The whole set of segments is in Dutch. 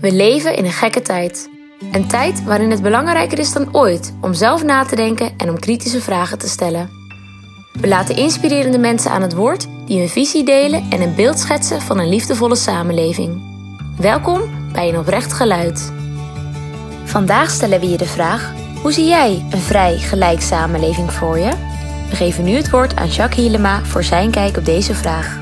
We leven in een gekke tijd. Een tijd waarin het belangrijker is dan ooit om zelf na te denken en om kritische vragen te stellen. We laten inspirerende mensen aan het woord die hun visie delen en een beeld schetsen van een liefdevolle samenleving. Welkom bij een oprecht geluid. Vandaag stellen we je de vraag: hoe zie jij een vrij gelijk samenleving voor je? We geven nu het woord aan Jacques Hielema voor zijn kijk op deze vraag.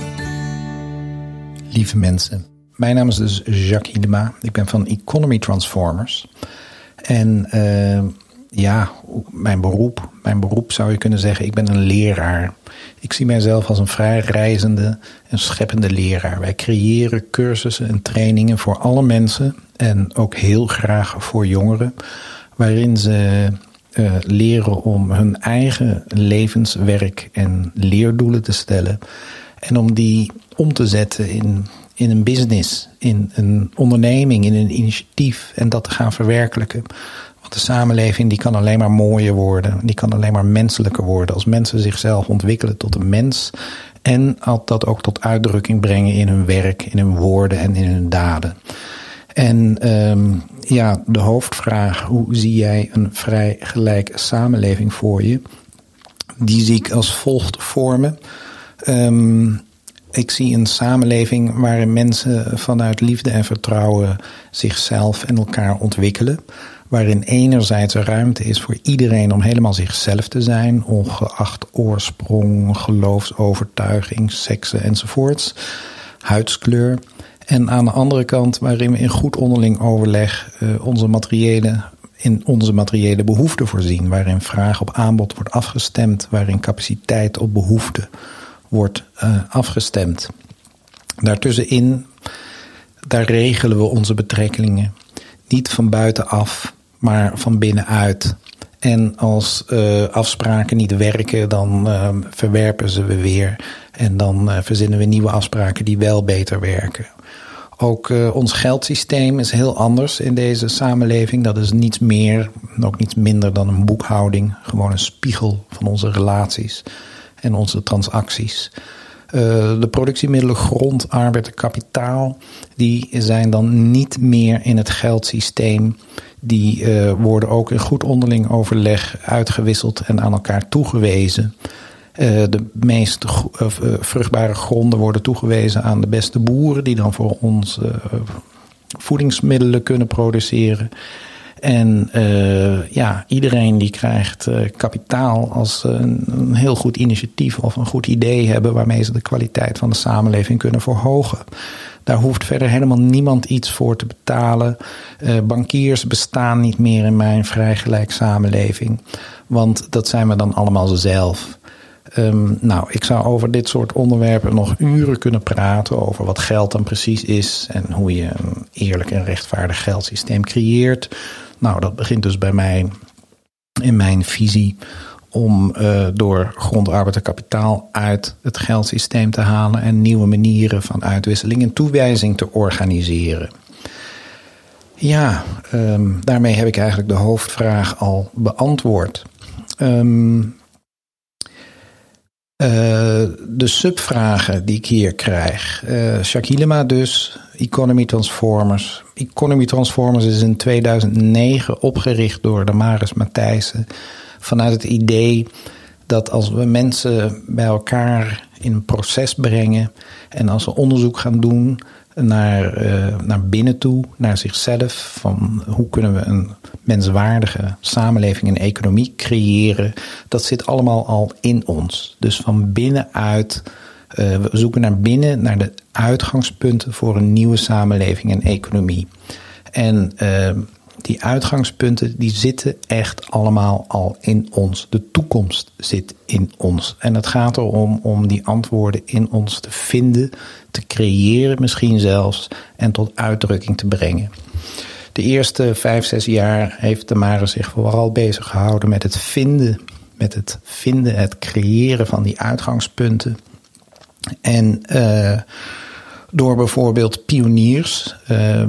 Lieve mensen, mijn naam is dus Jacques Hielema. Ik ben van Economy Transformers. En uh, ja, mijn beroep, mijn beroep zou je kunnen zeggen, ik ben een leraar. Ik zie mijzelf als een vrij reizende en scheppende leraar. Wij creëren cursussen en trainingen voor alle mensen en ook heel graag voor jongeren, waarin ze uh, leren om hun eigen levenswerk en leerdoelen te stellen en om die om te zetten in in een business, in een onderneming, in een initiatief en dat te gaan verwerkelijken. Want de samenleving die kan alleen maar mooier worden, die kan alleen maar menselijker worden als mensen zichzelf ontwikkelen tot een mens en dat ook tot uitdrukking brengen in hun werk, in hun woorden en in hun daden. En um, ja, de hoofdvraag, hoe zie jij een vrij gelijke samenleving voor je? Die zie ik als volgt vormen. Um, ik zie een samenleving waarin mensen vanuit liefde en vertrouwen zichzelf en elkaar ontwikkelen. Waarin enerzijds ruimte is voor iedereen om helemaal zichzelf te zijn, ongeacht oorsprong, geloofsovertuiging, seksen enzovoorts, huidskleur. En aan de andere kant waarin we in goed onderling overleg uh, onze materiële in onze materiële behoeften voorzien, waarin vraag op aanbod wordt afgestemd, waarin capaciteit op behoefte wordt uh, afgestemd. Daartussenin, daar regelen we onze betrekkingen. Niet van buitenaf, maar van binnenuit. En als uh, afspraken niet werken, dan uh, verwerpen ze we weer. En dan verzinnen we nieuwe afspraken die wel beter werken. Ook ons geldsysteem is heel anders in deze samenleving. Dat is niets meer, ook niets minder dan een boekhouding. Gewoon een spiegel van onze relaties en onze transacties. Uh, de productiemiddelen grond, arbeid en kapitaal, die zijn dan niet meer in het geldsysteem. Die uh, worden ook in goed onderling overleg uitgewisseld en aan elkaar toegewezen. Uh, de meest vruchtbare gronden worden toegewezen aan de beste boeren, die dan voor ons voedingsmiddelen kunnen produceren. En uh, ja, iedereen die krijgt uh, kapitaal als ze een, een, heel goed initiatief of een goed idee hebben waarmee ze de kwaliteit van de samenleving kunnen verhogen. Daar hoeft verder helemaal niemand iets voor te betalen. Bankiers bestaan niet meer in mijn vrijgelijk samenleving, want dat zijn we dan allemaal zelf. Um, nou, ik zou over dit soort onderwerpen nog uren kunnen praten. Over wat geld dan precies is en hoe je een eerlijk en rechtvaardig geldsysteem creëert. Nou, dat begint dus bij mij in mijn visie om uh, door grond, arbeid en kapitaal uit het geldsysteem te halen en nieuwe manieren van uitwisseling en toewijzing te organiseren. Ja, um, daarmee heb ik eigenlijk de hoofdvraag al beantwoord. Um, uh, de subvragen die ik hier krijg. Uh, Shakilema dus, Economy Transformers. Economy Transformers is in 2009 opgericht door Damaris Matthijssen. Vanuit het idee dat als we mensen bij elkaar in een proces brengen en als we onderzoek gaan doen naar, uh, naar binnen toe, naar zichzelf, van hoe kunnen we een menswaardige samenleving en economie creëren, dat zit allemaal al in ons. Dus van binnenuit uh, we zoeken naar binnen, naar de uitgangspunten voor een nieuwe samenleving en economie. En uh, die uitgangspunten die zitten echt allemaal al in ons. De toekomst zit in ons. En het gaat erom om die antwoorden in ons te vinden, te creëren misschien zelfs en tot uitdrukking te brengen. De eerste vijf, zes jaar heeft de Mare zich vooral bezig gehouden met het vinden, met het vinden, het creëren van die uitgangspunten. En uh, door bijvoorbeeld pioniers, uh,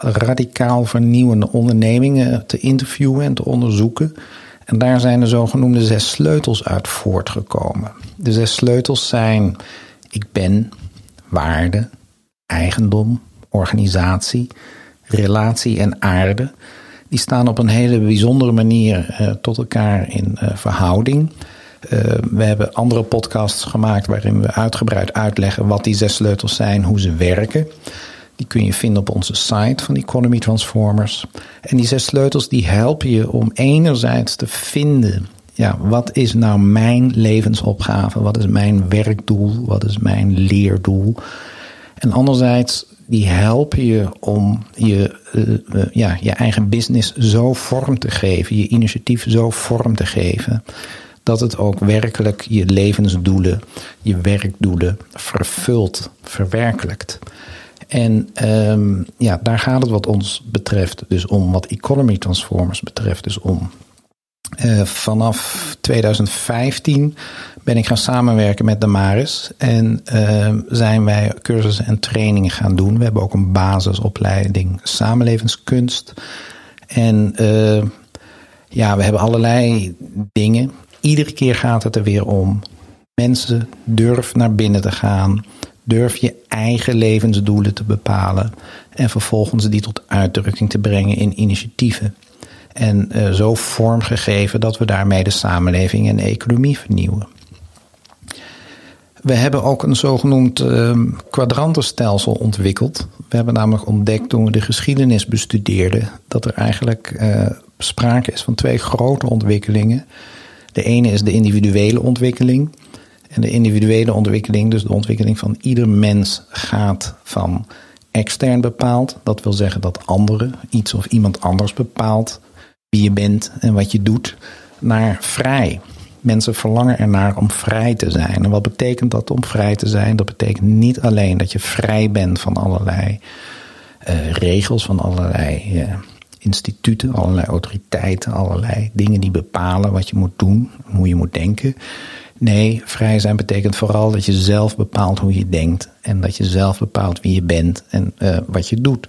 radicaal vernieuwende ondernemingen te interviewen en te onderzoeken. En daar zijn de zogenoemde zes sleutels uit voortgekomen. De zes sleutels zijn: ik ben, waarde, eigendom, organisatie, relatie en aarde, die staan op een hele bijzondere manier uh, tot elkaar in uh, verhouding. Uh, we hebben andere podcasts gemaakt waarin we uitgebreid uitleggen wat die zes sleutels zijn, hoe ze werken. Die kun je vinden op onze site van Economy Transformers. En die zes sleutels die helpen je om enerzijds te vinden ja, wat is nou mijn levensopgave? Wat is mijn werkdoel? Wat is mijn leerdoel? En anderzijds, die helpen je om je, uh, ja, je eigen business zo vorm te geven, je initiatief zo vorm te geven, dat het ook werkelijk je levensdoelen, je werkdoelen vervult, verwerkelijkt. En um, ja, daar gaat het wat ons betreft dus om, wat Economy Transformers betreft dus om. Uh, vanaf 2015 ben ik gaan samenwerken met Damaris en uh, zijn wij cursussen en trainingen gaan doen. We hebben ook een basisopleiding samenlevingskunst. En uh, ja, we hebben allerlei dingen. Iedere keer gaat het er weer om. Mensen, durf naar binnen te gaan. Durf je eigen levensdoelen te bepalen. En vervolgens die tot uitdrukking te brengen in initiatieven. En uh, zo vormgegeven dat we daarmee de samenleving en de economie vernieuwen. We hebben ook een zogenoemd uh, kwadrantenstelsel ontwikkeld. We hebben namelijk ontdekt toen we de geschiedenis bestudeerden dat er eigenlijk uh, sprake is van twee grote ontwikkelingen. De ene is de individuele ontwikkeling. En de individuele ontwikkeling, dus de ontwikkeling van ieder mens, gaat van extern bepaald. Dat wil zeggen dat anderen, iets of iemand anders bepaalt wie je bent en wat je doet, naar vrij. Mensen verlangen ernaar om vrij te zijn. En wat betekent dat om vrij te zijn? Dat betekent niet alleen dat je vrij bent van allerlei uh, regels, van allerlei uh, instituten, allerlei autoriteiten, allerlei dingen die bepalen wat je moet doen, hoe je moet denken. Nee, vrij zijn betekent vooral dat je zelf bepaalt hoe je denkt en dat je zelf bepaalt wie je bent en uh, wat je doet.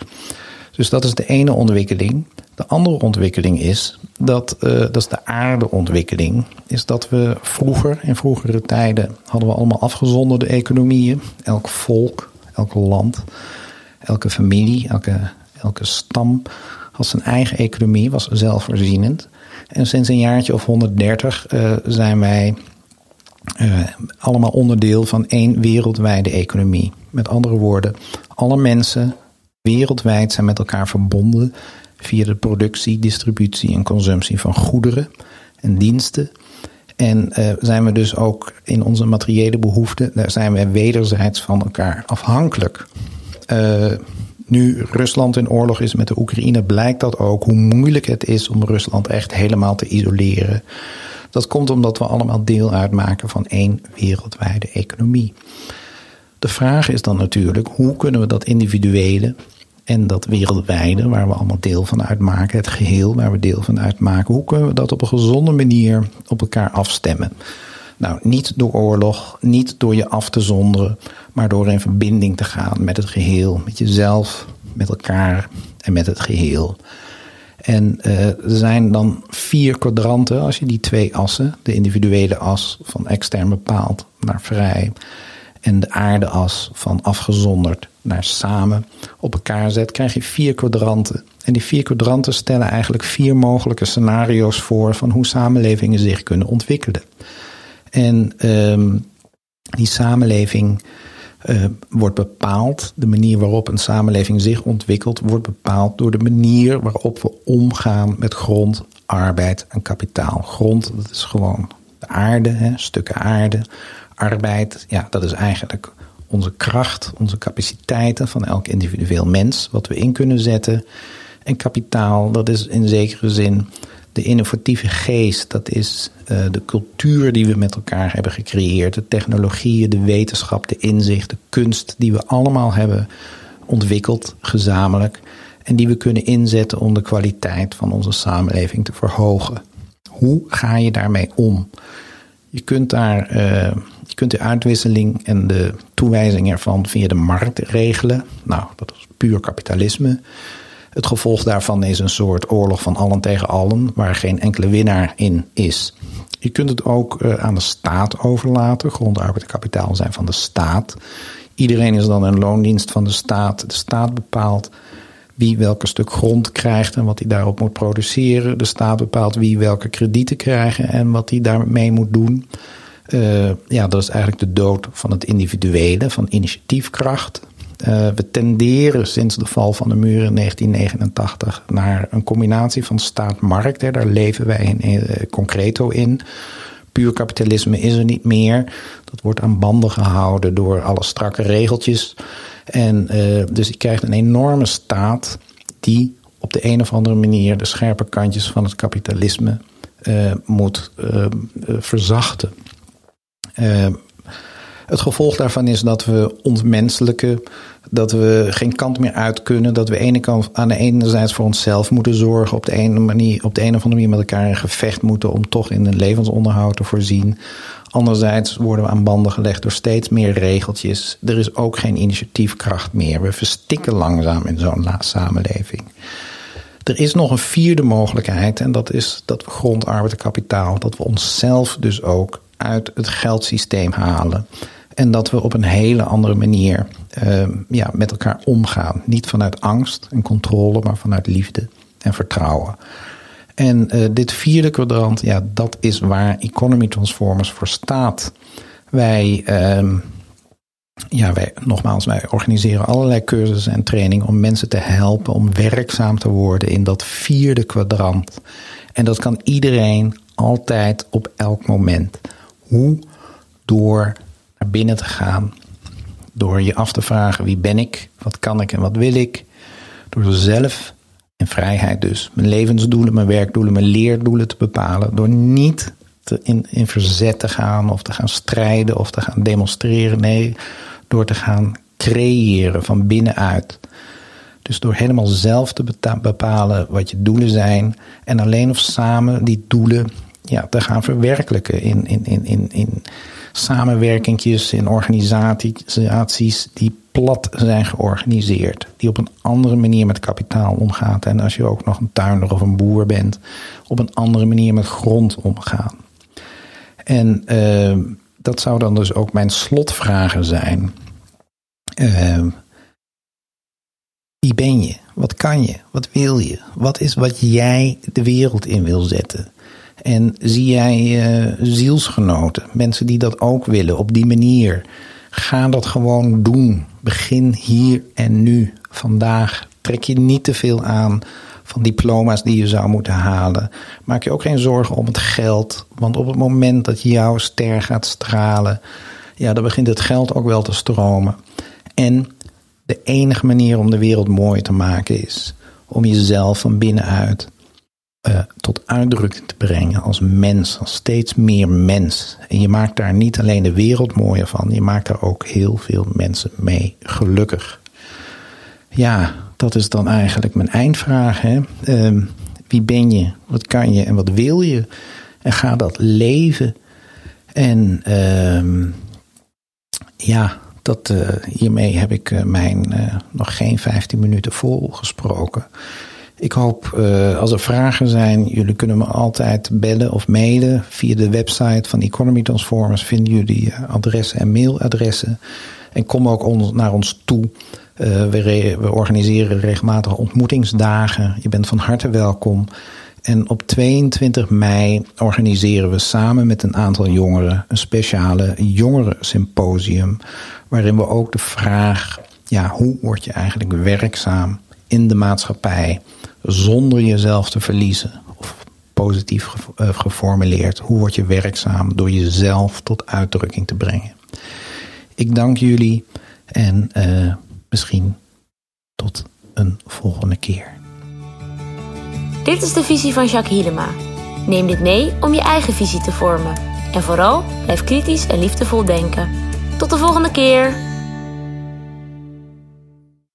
Dus dat is de ene ontwikkeling. De andere ontwikkeling is dat, uh, dat is de aardeontwikkeling. Is dat we vroeger, in vroegere tijden, hadden we allemaal afgezonderde economieën. Elk volk, elk land, elke familie, elke, elke stam had zijn eigen economie, was zelfvoorzienend. En sinds een jaartje of 130 uh, zijn wij uh, allemaal onderdeel van één wereldwijde economie. Met andere woorden, alle mensen wereldwijd zijn met elkaar verbonden via de productie, distributie en consumptie van goederen en diensten. En uh, zijn we dus ook in onze materiële behoeften, daar zijn we wederzijds van elkaar afhankelijk. Uh, nu Rusland in oorlog is met de Oekraïne, blijkt dat ook hoe moeilijk het is om Rusland echt helemaal te isoleren. Dat komt omdat we allemaal deel uitmaken van één wereldwijde economie. De vraag is dan natuurlijk, hoe kunnen we dat individuele en dat wereldwijde, waar we allemaal deel van uitmaken, het geheel waar we deel van uitmaken, hoe kunnen we dat op een gezonde manier op elkaar afstemmen? Nou, niet door oorlog, niet door je af te zonderen, maar door in verbinding te gaan met het geheel, met jezelf, met elkaar en met het geheel. En uh, er zijn dan vier kwadranten als je die twee assen, de individuele as van extern bepaald naar vrij en de aardeas van afgezonderd naar samen op elkaar zet, krijg je vier kwadranten. En die vier kwadranten stellen eigenlijk vier mogelijke scenario's voor van hoe samenlevingen zich kunnen ontwikkelen. En um, die samenleving uh, wordt bepaald, de manier waarop een samenleving zich ontwikkelt, wordt bepaald door de manier waarop we omgaan met grond, arbeid en kapitaal. Grond, dat is gewoon de aarde, hè, stukken aarde. Arbeid, ja, dat is eigenlijk onze kracht, onze capaciteiten van elk individueel mens, wat we in kunnen zetten. En kapitaal, dat is in zekere zin de innovatieve geest, dat is uh, de cultuur die we met elkaar hebben gecreëerd, de technologieën, de wetenschap, de inzicht, de kunst die we allemaal hebben ontwikkeld gezamenlijk en die we kunnen inzetten om de kwaliteit van onze samenleving te verhogen. Hoe ga je daarmee om? Je kunt daar uh, je kunt de uitwisseling en de toewijzing ervan via de markt regelen. Nou, dat is puur kapitalisme. Het gevolg daarvan is een soort oorlog van allen tegen allen, waar geen enkele winnaar in is. Je kunt het ook uh, aan de staat overlaten. Grond, arbeid en kapitaal zijn van de staat. Iedereen is dan een loondienst van de staat. De staat bepaalt wie welke stuk grond krijgt en wat hij daarop moet produceren. De staat bepaalt wie welke kredieten krijgen en wat hij daarmee moet doen. Uh, ja, dat is eigenlijk de dood van het individuele, van initiatiefkracht. Uh, we tenderen sinds de val van de muur in 1989 naar een combinatie van staat-markt. Daar leven wij in, uh, concreto in. Puur kapitalisme is er niet meer. Dat wordt aan banden gehouden door alle strakke regeltjes. En uh, dus je krijgt een enorme staat die op de een of andere manier de scherpe kantjes van het kapitalisme moet verzachten. Het gevolg daarvan is dat we ontmenselijke, dat we geen kant meer uit kunnen, dat we ene kant, aan de ene zijde voor onszelf moeten zorgen, op de, ene manier, op de een of andere manier met elkaar in gevecht moeten om toch in een levensonderhoud te voorzien. Anderzijds worden we aan banden gelegd door steeds meer regeltjes. Er is ook geen initiatiefkracht meer. We verstikken langzaam in zo'n samenleving. Er is nog een vierde mogelijkheid en dat is dat we grondarbeid en kapitaal, dat we onszelf dus ook uit het geldsysteem halen. En dat we op een hele andere manier uh, ja, met elkaar omgaan. Niet vanuit angst en controle, maar vanuit liefde en vertrouwen. En uh, dit vierde kwadrant, ja, dat is waar Economy Transformers voor staat. Wij, uh, ja, wij, nogmaals, wij organiseren allerlei cursussen en trainingen om mensen te helpen om werkzaam te worden in dat vierde kwadrant. En dat kan iedereen altijd op elk moment. Hoe? Door naar binnen te gaan. Door je af te vragen wie ben ik, wat kan ik en wat wil ik. Door zelf in vrijheid dus. Mijn levensdoelen, mijn werkdoelen, mijn leerdoelen te bepalen. Door niet te in, in verzet te gaan of te gaan strijden of te gaan demonstreren. Nee, door te gaan creëren van binnenuit. Dus door helemaal zelf te bepalen wat je doelen zijn. En alleen of samen die doelen ja, te gaan verwerkelijken in, in, in, in, in samenwerkingjes, in organisaties die plat zijn georganiseerd. Die op een andere manier met kapitaal omgaat. En als je ook nog een tuinder of een boer bent, op een andere manier met grond omgaan. En uh, dat zou dan dus ook mijn slotvragen zijn. Uh, wie ben je? Wat kan je? Wat wil je? Wat is wat jij de wereld in wil zetten? En zie jij uh, zielsgenoten, mensen die dat ook willen op die manier? Ga dat gewoon doen. Begin hier en nu, vandaag. Trek je niet te veel aan van diploma's die je zou moeten halen. Maak je ook geen zorgen om het geld. Want op het moment dat jouw ster gaat stralen, ja, dan begint het geld ook wel te stromen. En de enige manier om de wereld mooi te maken is om jezelf van binnenuit uh, tot uitdrukking te brengen als mens, als steeds meer mens. En je maakt daar niet alleen de wereld mooier van, je maakt daar ook heel veel mensen mee gelukkig. Ja, dat is dan eigenlijk mijn eindvraag. Hè? Uh, wie ben je, wat kan je en wat wil je? En ga dat leven. En uh, ja, dat, uh, hiermee heb ik uh, mijn nog geen 15 minuten volgesproken. Ik hoop, uh, als er vragen zijn, jullie kunnen me altijd bellen of mailen. Via de website van Economy Transformers vinden jullie adressen en mailadressen. En kom ook naar ons toe. Uh, we, we, organiseren regelmatig ontmoetingsdagen. Je bent van harte welkom. En op 22 mei organiseren we samen met een aantal jongeren een speciale jongerensymposium. Waarin we ook de vraag, ja, hoe word je eigenlijk werkzaam in de maatschappij? Zonder jezelf te verliezen. Of positief eh, geformuleerd, hoe word je werkzaam door jezelf tot uitdrukking te brengen. Ik dank jullie en uh, misschien tot een volgende keer. Dit is de visie van Jacques Hielema. Neem dit mee om je eigen visie te vormen. En vooral blijf kritisch en liefdevol denken. Tot de volgende keer!